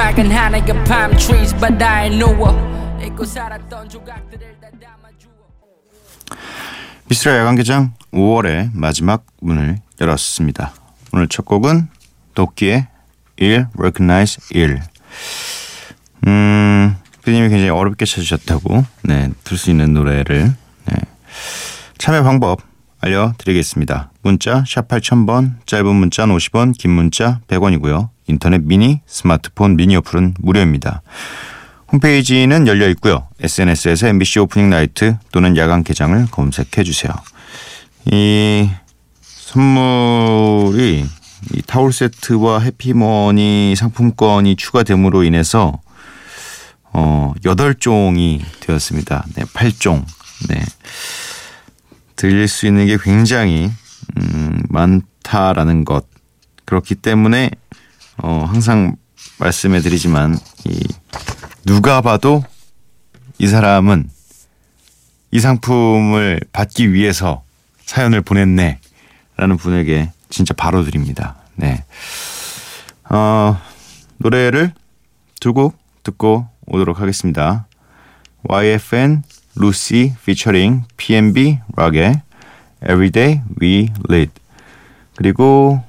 맑은 하늘과 palm trees 바다에 누워 잊고 살았던 조각들을 다 담아주어 미스라 야간 개장 5월의 마지막 문을 열었습니다. 오늘 첫 곡은 도끼의 1 Recognize 1. 음, 피디님이 굉장히 어렵게 찾으셨다고 네, 들 수 있는 노래를 네. 참여 방법 알려드리겠습니다. 문자 샵 8000번, 짧은 문자는 50원, 긴 문자 100원이고요. 인터넷 미니, 스마트폰 미니 어플은 무료입니다. 홈페이지는 열려 있고요. SNS에서 MBC 오프닝 나이트 또는 야간 개장을 검색해 주세요. 이 선물이 이 타올 세트와 해피머니 상품권이 추가됨으로 인해서 어 8종이 되었습니다. 네, 8종. 네. 들릴 수 있는 게 굉장히 음, 많다라는 것. 그렇기 때문에 어, 항상 말씀해 드리지만 이 누가 봐도 이 사람은 이 상품을 받기 위해서 사연을 보냈네 라는 분에게 진짜 바로 드립니다. 네. 어, 노래를 두 곡 듣고 오도록 하겠습니다. YFN 루시 피처링 PNB 락의 Everyday We Lead 그리고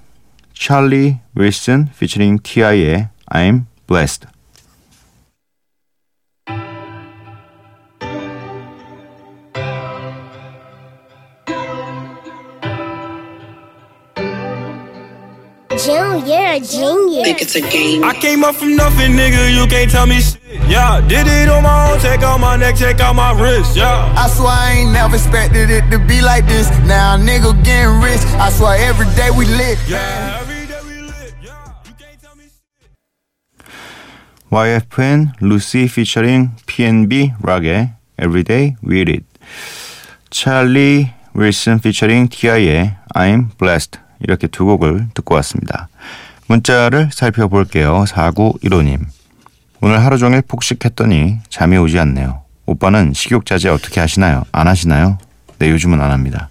Charlie Wilson featuring T.I.의 I'm Blessed. June, you're a genius. Think it's a game. I came up from nothing, nigga. You can't tell me shit. Yeah, did it on my own. Take out my neck, take out my wrist. Yeah. I swear I ain't never expected it to be like this. Now nigga getting rich. I swear every day we lit. Yeah. YFN 루시 피처링 PNB 락의 Everyday We Lead 찰리 윌슨 피처링 TI의 I'm Blessed 이렇게 두 곡을 듣고 왔습니다. 문자를 살펴볼게요. 4915님 오늘 하루 종일 폭식했더니 잠이 오지 않네요. 오빠는 식욕 자제 어떻게 하시나요? 안 하시나요? 네 요즘은 안 합니다.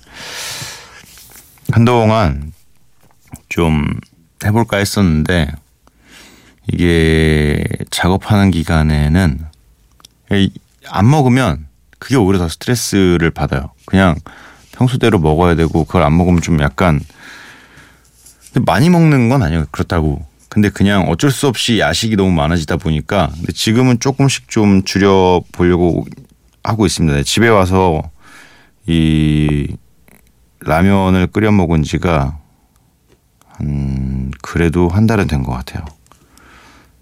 한동안 좀 해볼까 했었는데 이게 작업하는 기간에는 이- 안 먹으면 그게 오히려 더 스트레스를 받아요. 그냥 평소대로 먹어야 되고 그걸 안 먹으면 좀 약간 많이 먹는 건 아니에요. 그렇다고. 근데 그냥 어쩔 수 없이 야식이 너무 많아지다 보니까 근데 지금은 조금씩 좀 줄여 보려고 하고 있습니다. 네, 집에 와서 이 라면을 끓여 먹은 지가 한 그래도 한 달은 된 것 같아요.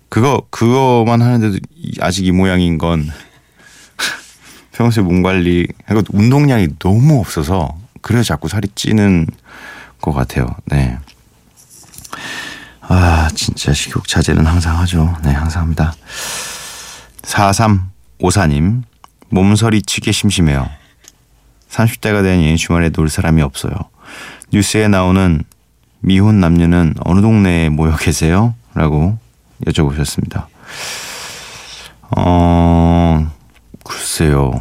그거 그거만 하는데도 이- 아직 이 모양인 건 평소에 몸 관리 그리고 운동량이 너무 없어서 그래서 자꾸 살이 찌는 것 같아요. 네. 아 진짜 식욕 자제는 항상 하죠. 네 항상 합니다. 4354님 몸서리 치게 심심해요. 30대가 되니 주말에 놀 사람이 없어요. 뉴스에 나오는 미혼 남녀는 어느 동네에 모여 계세요? 라고 여쭤보셨습니다. 어, 글쎄요.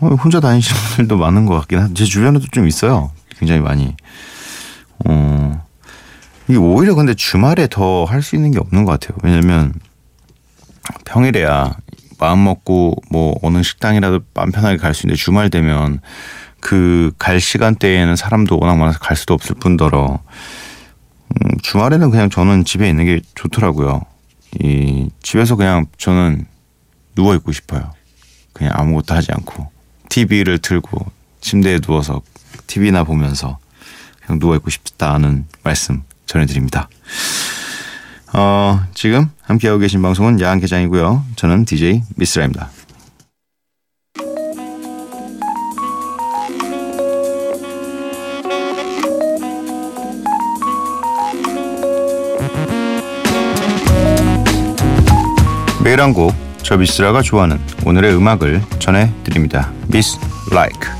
어, 혼자 다니시는 분들도 많은 것 같긴 한데, 제 주변에도 좀 있어요. 굉장히 많이. 어, 이게 오히려 근데 주말에 더 할 수 있는 게 없는 것 같아요. 왜냐면, 평일에야 마음 먹고 뭐 어느 식당이라도 마음 편하게 갈 수 있는데 주말 되면 그 갈 시간대에는 사람도 워낙 많아서 갈 수도 없을 뿐더러 음, 주말에는 그냥 저는 집에 있는 게 좋더라고요. 이 집에서 그냥 저는 누워 있고 싶어요. 그냥 아무것도 하지 않고 TV를 틀고 침대에 누워서 TV나 보면서 그냥 누워 있고 싶다는 말씀 전해드립니다. 어, 지금 함께하고 계신 방송은 야한 개장이고요. 저는 DJ 미스라입니다. 매일 한 곡 저 미스라가 좋아하는 오늘의 음악을 전해드립니다. 미스 라이크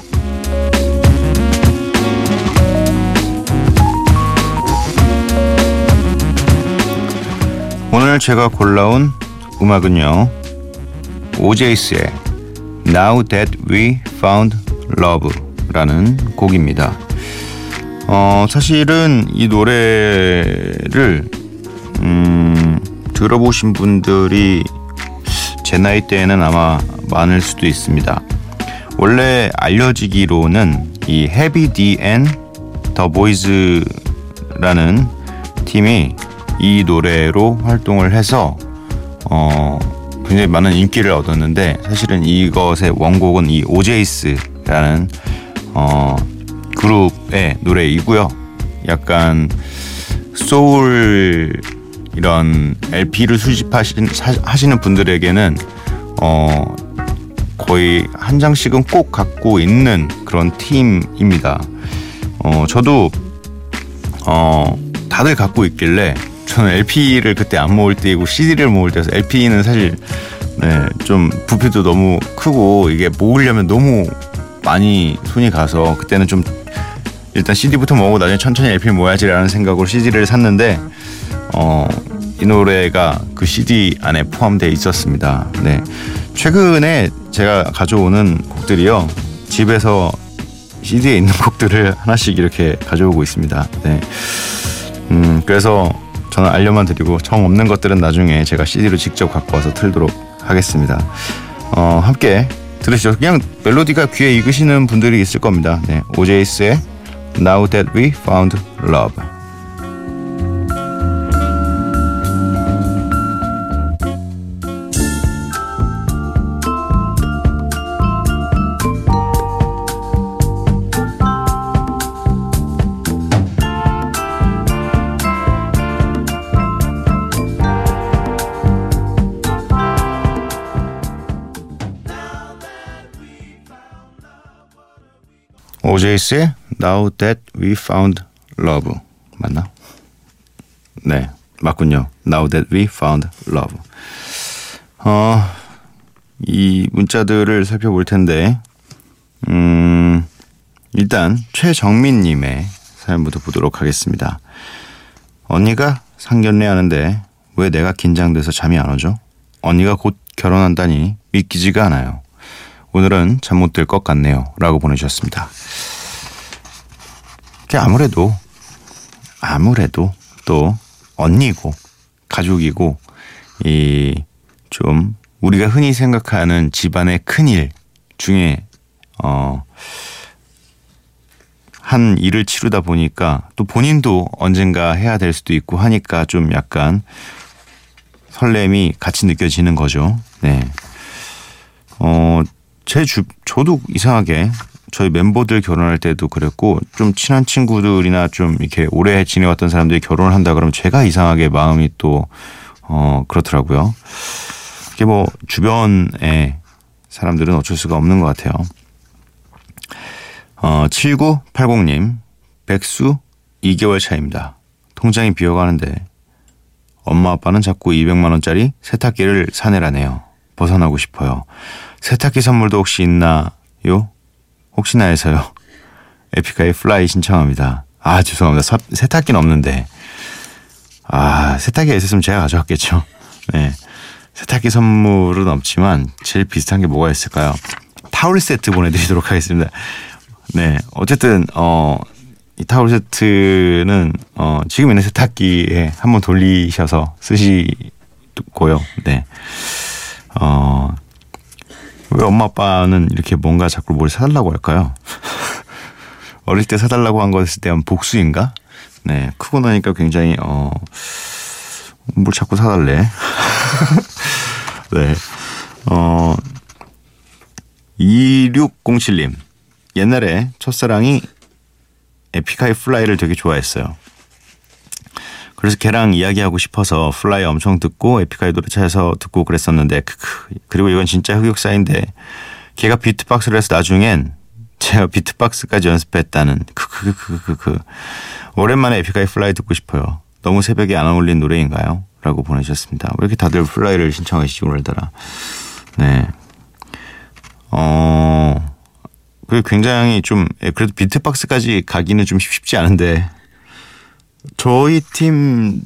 오늘 제가 골라온 음악은요. 오제이스의 Now That We Found Love라는 곡입니다. 어, 사실은 이 노래를 음, 들어보신 분들이 제 나이 때에는 아마 많을 수도 있습니다. 원래 알려지기로는 이 Heavy D & The Boyz라는 팀이 이 노래로 활동을 해서 어 굉장히 많은 인기를 얻었는데 사실은 이것의 원곡은 이 O'Jays라는 어 그룹의 노래이고요. 약간 소울 이런 LP를 수집하시는 하시는 분들에게는 어 거의 한 장씩은 꼭 갖고 있는 그런 팀입니다. 어 저도 어 다들 갖고 있길래 저는 LP를 그때 안 모을 때이고 CD를 모을 때서 LP는 사실 네, 좀 부피도 너무 크고 이게 모으려면 너무 많이 손이 가서 그때는 좀 일단 CD부터 모으고 나중에 천천히 LP를 모아야지라는 생각으로 CD를 샀는데 어, 이 노래가 그 CD 안에 포함되어 있었습니다. 네. 최근에 제가 가져오는 곡들이요. 집에서 CD에 있는 곡들을 하나씩 이렇게 가져오고 있습니다. 네. 음, 그래서 저는 알려만 드리고 정 없는 것들은 나중에 제가 CD로 직접 갖고 와서 틀도록 하겠습니다. 어, 함께 들으시죠. 그냥 멜로디가 귀에 익으시는 분들이 있을 겁니다. 네. 오제이스의 Now That We Found Love. 오제이스의 Now That We Found Love 맞나? 네 맞군요. Now That We Found Love. 어, 이 문자들을 살펴볼 텐데 음, 일단 최정민님의 사연부터 보도록 하겠습니다. 언니가 상견례 하는데 왜 내가 긴장돼서 잠이 안 오죠? 언니가 곧 결혼한다니 믿기지가 않아요. 오늘은 잠 못 들 것 같네요. 라고 보내주셨습니다. 아무래도, 아무래도 또 언니고, 가족이고, 이, 좀, 우리가 흔히 생각하는 집안의 큰일 중에, 어, 한 일을 치르다 보니까 또 본인도 언젠가 해야 될 수도 있고 하니까 좀 약간 설렘이 같이 느껴지는 거죠. 네. 어, 제 주, 저도 이상하게 저희 멤버들 결혼할 때도 그랬고 좀 친한 친구들이나 좀 이렇게 오래 지내왔던 사람들이 결혼을 한다 그러면 제가 이상하게 마음이 또, 어, 그렇더라고요. 이게 뭐 주변에 사람들은 어쩔 수가 없는 것 같아요. 어, 7980님, 백수 2개월 차입니다. 통장이 비어가는데 엄마 아빠는 자꾸 200만원짜리 세탁기를 사내라네요. 벗어나고 싶어요. 세탁기 선물도 혹시 있나요? 혹시나 해서요. 에픽하의 플라이 신청합니다. 아, 죄송합니다. 서, 세탁기는 없는데. 아, 세탁기가 있었으면 제가 가져왔겠죠. 네. 세탁기 선물은 없지만 제일 비슷한 게 뭐가 있을까요? 타월 세트 보내드리도록 하겠습니다. 네. 어쨌든, 어, 이 타월 세트는, 어, 지금 있는 세탁기에 한번 돌리셔서 쓰시고요. 네. 어, 왜 엄마 아빠는 이렇게 뭔가 자꾸 뭘 사달라고 할까요? 어릴 때 사달라고 한 것에 대한 복수인가? 네, 크고 나니까 굉장히 어, 뭘 자꾸 사달래? 네, 어, 2607님 옛날에 첫사랑이 에픽하이 플라이를 되게 좋아했어요. 그래서 걔랑 이야기하고 싶어서 Fly 엄청 듣고 Epik High 노래 찾아서 듣고 그랬었는데 크크 그리고 이건 진짜 흑역사인데 걔가 비트박스를 해서 나중엔 제가 비트박스까지 연습했다는 크크크크크 오랜만에 Epik High Fly 듣고 싶어요. 너무 새벽에 안 어울린 노래인가요? 라고 보내주셨습니다. 왜 이렇게 다들 Fly를 신청하시지 오늘따라. 네. 어, 그 굉장히 좀, 예, 그래도 비트박스까지 가기는 좀 쉽지 않은데, 저희 팀도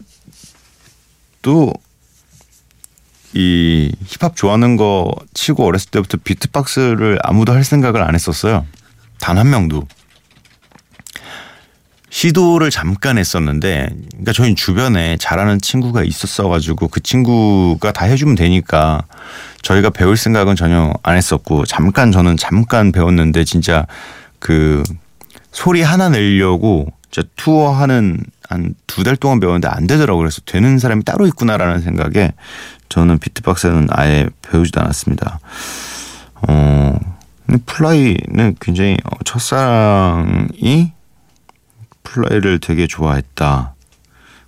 이 힙합 좋아하는 거 치고 어렸을 때부터 비트박스를 아무도 할 생각을 안 했었어요. 단 한 명도. 시도를 잠깐 했었는데, 그러니까 저희 주변에 잘하는 친구가 있었어가지고 그 친구가 다 해주면 되니까 저희가 배울 생각은 전혀 안 했었고, 잠깐 저는 잠깐 배웠는데 진짜 그 소리 하나 내려고 투어하는 한 두 달 동안 배웠는데 안 되더라고요. 그래서 되는 사람이 따로 있구나라는 생각에 저는 비트박스는 아예 배우지도 않았습니다. 어, Fly는 굉장히 어, 첫사랑이 Fly를 되게 좋아했다.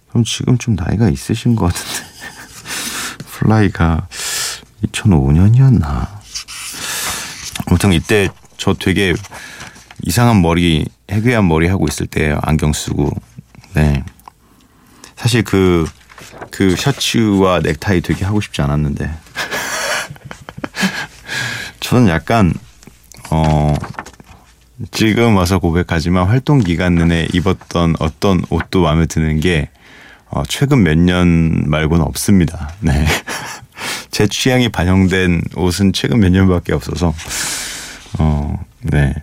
그럼 지금 좀 나이가 있으신 것 같은데. Fly가 2005년이었나. 아무튼 이때 저 되게 이상한 머리, 해괴한 머리 하고 있을 때예요. 안경 쓰고. 네. 사실 그, 그 셔츠와 넥타이 되게 하고 싶지 않았는데. 저는 약간, 어, 지금 와서 고백하지만 활동 기간 내내 입었던 어떤 옷도 마음에 드는 게 어, 최근 몇 년 말고는 없습니다. 네. 제 취향이 반영된 옷은 최근 몇 년밖에 없어서 어, 네.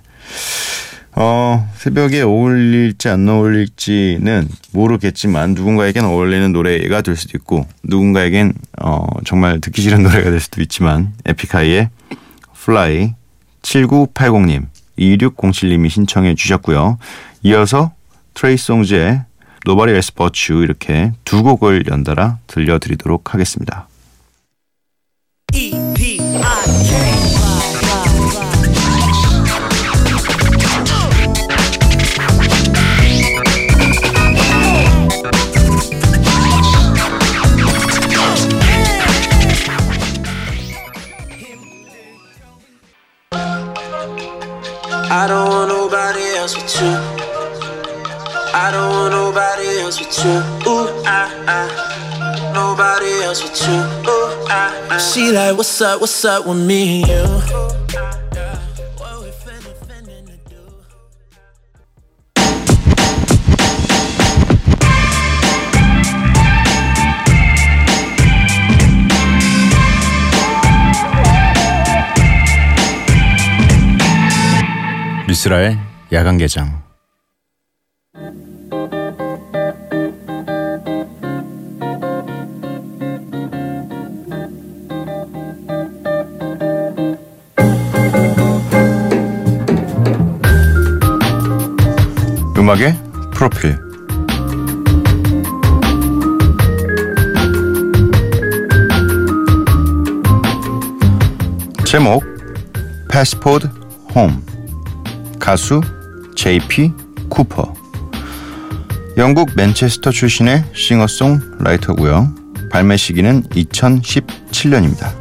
어, 새벽에 어울릴지 안 어울릴지는 모르겠지만 누군가에겐 어울리는 노래가 될 수도 있고 누군가에겐 어, 정말 듣기 싫은 노래가 될 수도 있지만 에픽하이의 Fly 7980님 2607님이 신청해 주셨고요. 이어서 트레이송즈의 But You 이렇게 두 곡을 연달아 들려드리도록 하겠습니다. I don't want nobody else with you. I don't want nobody else with you. Ooh, I, I, nobody else with you. Ooh, I, I. She like, what's up, what's up with me and you? 미스라의 야간 개장. 음악의 프로필. 제목 패스포드 홈 가수 JP 쿠퍼 영국 맨체스터 출신의 싱어송라이터고요. 발매 시기는 2017년입니다.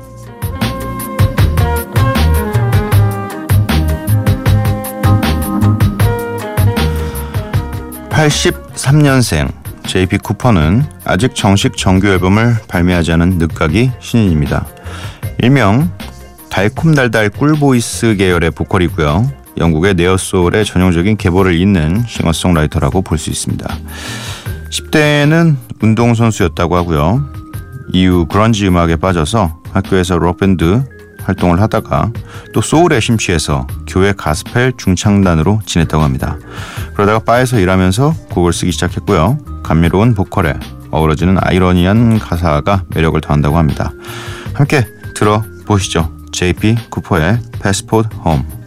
83년생 JP 쿠퍼는 아직 정식 정규 앨범을 발매하지 않은 늦가기 신인입니다. 일명 달콤달달 꿀보이스 계열의 보컬이고요. 영국의 neo soul의 전형적인 계보를 잇는 싱어송라이터라고 볼 수 있습니다. 10대에는 운동선수였다고 하고요. 이후 그런지 음악에 빠져서 학교에서 록밴드 활동을 하다가 또 소울에 심취해서 교회 가스펠 중창단으로 지냈다고 합니다. 그러다가 바에서 일하면서 곡을 쓰기 시작했고요. 감미로운 보컬에 어우러지는 아이러니한 가사가 매력을 더한다고 합니다. 함께 들어보시죠. JP 쿠퍼의 패스포드 홈.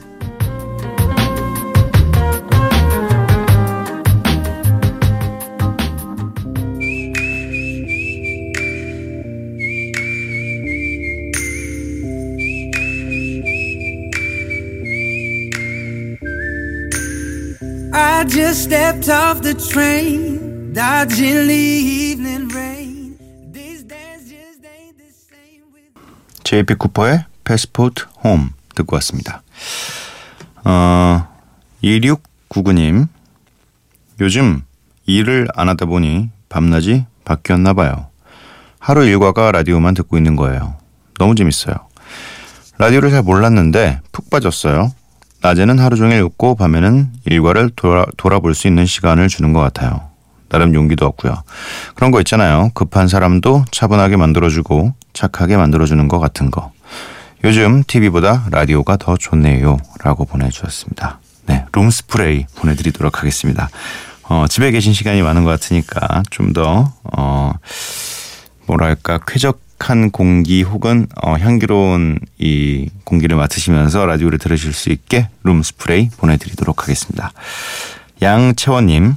I just stepped off the train, dodging the evening rain. These days just ain't the same with. JP 쿠퍼의 패스포트 홈 듣고 왔습니다. 어, 2699님 요즘 일을 안 하다 보니 밤낮이 바뀌었나 봐요. 하루 일과가 라디오만 듣고 있는 거예요. 너무 재밌어요. 라디오를 잘 몰랐는데 푹 빠졌어요. 낮에는 하루 종일 웃고 밤에는 일과를 돌아, 돌아볼 수 있는 시간을 주는 것 같아요. 나름 용기도 얻고요. 그런 거 있잖아요. 급한 사람도 차분하게 만들어주고 착하게 만들어주는 것 같은 거. 요즘 TV보다 라디오가 더 좋네요. 라고 보내주셨습니다. 네, 룸스프레이 보내드리도록 하겠습니다. 어, 집에 계신 시간이 많은 것 같으니까 좀 더, 어, 뭐랄까, 쾌적 한 공기 혹은 어, 향기로운 이 공기를 맡으시면서 라디오를 들으실 수 있게 룸 스프레이 보내드리도록 하겠습니다. 양채원님,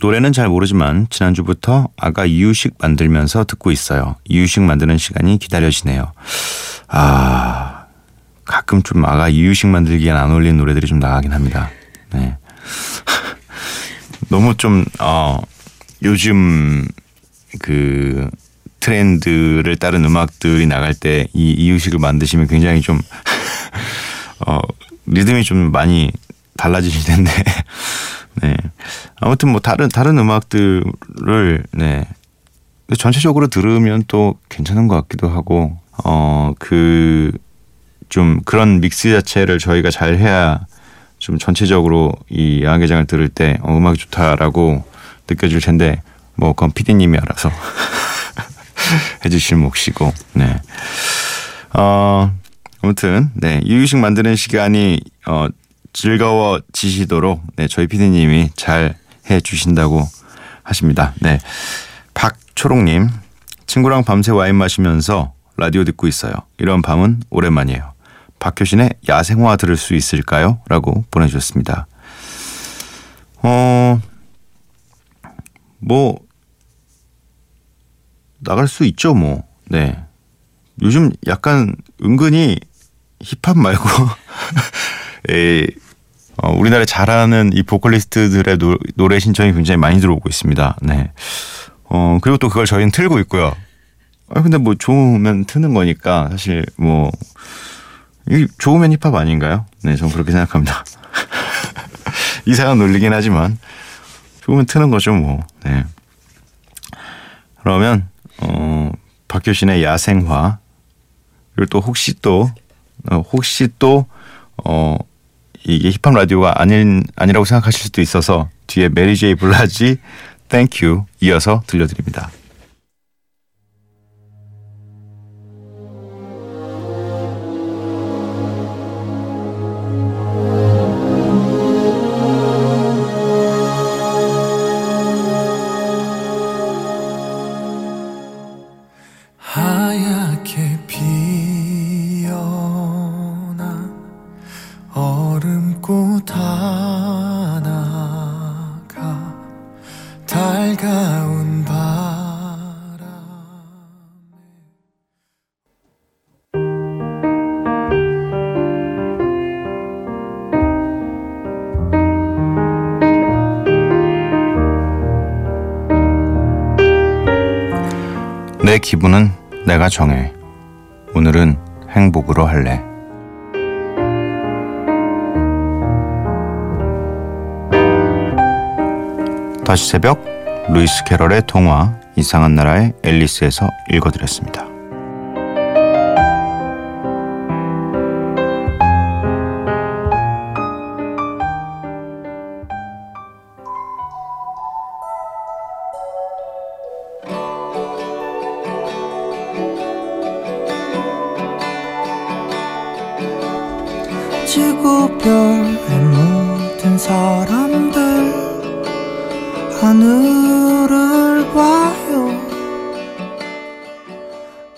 노래는 잘 모르지만 지난주부터 아가 이유식 만들면서 듣고 있어요. 이유식 만드는 시간이 기다려지네요. 아, 가끔 좀 아가 이유식 만들기엔 안 어울리는 노래들이 좀 나가긴 합니다. 네. 너무 좀, 어, 요즘 그 트렌드를 따른 음악들이 나갈 때 이 이유식을 만드시면 굉장히 좀, 어, 리듬이 좀 많이 달라지실 텐데. 네. 아무튼 뭐 다른 다른 음악들을 네. 전체적으로 들으면 또 괜찮은 것 같기도 하고 어 그 좀 그런 믹스 자체를 저희가 잘 해야 좀 전체적으로 이 야간개장을 들을 때 어, 음악이 좋다라고 느껴질 텐데 뭐 그건 피디님이 알아서 해주실 몫이고 네. 어 아무튼 네 이유식 만드는 시간이 어 즐거워지시도록 네, 저희 피디님이 잘 해주신다고 하십니다. 네. 박초롱님, 친구랑 밤새 와인 마시면서 라디오 듣고 있어요. 이런 밤은 오랜만이에요. 박효신의 야생화 들을 수 있을까요? 라고 보내주셨습니다. 어, 뭐, 나갈 수 있죠, 뭐. 네. 요즘 약간 은근히 힙합 말고 에, 어, 우리나라에 잘하는 이 보컬리스트들의 노, 노래 신청이 굉장히 많이 들어오고 있습니다. 네. 어, 그리고 또 그걸 저희는 틀고 있고요. 아, 근데 뭐 좋으면 트는 거니까 사실 뭐, 이 좋으면 힙합 아닌가요? 네, 저는 그렇게 생각합니다. 이상한 논리긴 하지만, 좋으면 트는 거죠, 뭐. 네. 그러면, 어, 박효신의 야생화, 그리고 또 혹시 또, 어, 혹시 또, 어, 이게 힙합 라디오가 아닌 아니라고 생각하실 수도 있어서 뒤에 Mary J. Blige Thank You 이어서 들려드립니다. 기분은 내가 정해. 오늘은 행복으로 할래. 다시 새벽 루이스 캐럴의 동화 이상한 나라의 앨리스에서 읽어드렸습니다. 하늘을 봐요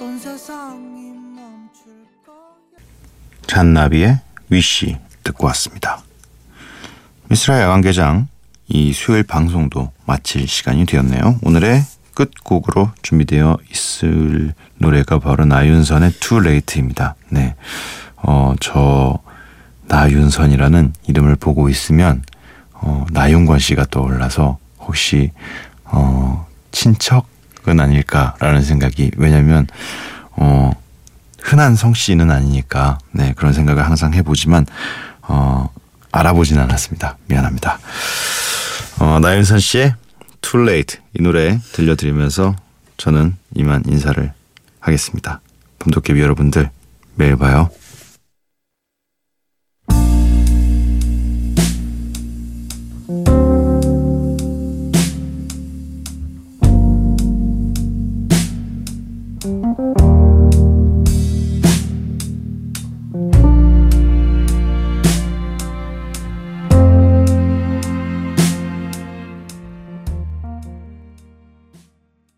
온 세상이 멈출 거야 잔나비의 위시 듣고 왔습니다. 미스라 야간개장 이 수요일 방송도 마칠 시간이 되었네요. 오늘의 끝곡으로 준비되어 있을 노래가 바로 나윤선의 Too Late입니다. 네. 어, 저 나윤선이라는 이름을 보고 있으면 어, 나윤권 씨가 떠올라서 혹시 어, 친척은 아닐까라는 생각이 왜냐면 어, 흔한 성씨는 아니니까 네 그런 생각을 항상 해보지만 어, 알아보진 않았습니다. 미안합니다. 어, 나윤선 씨의 Too Late 이 노래 들려드리면서 저는 이만 인사를 하겠습니다. 범도깨비 여러분들 매일 봐요.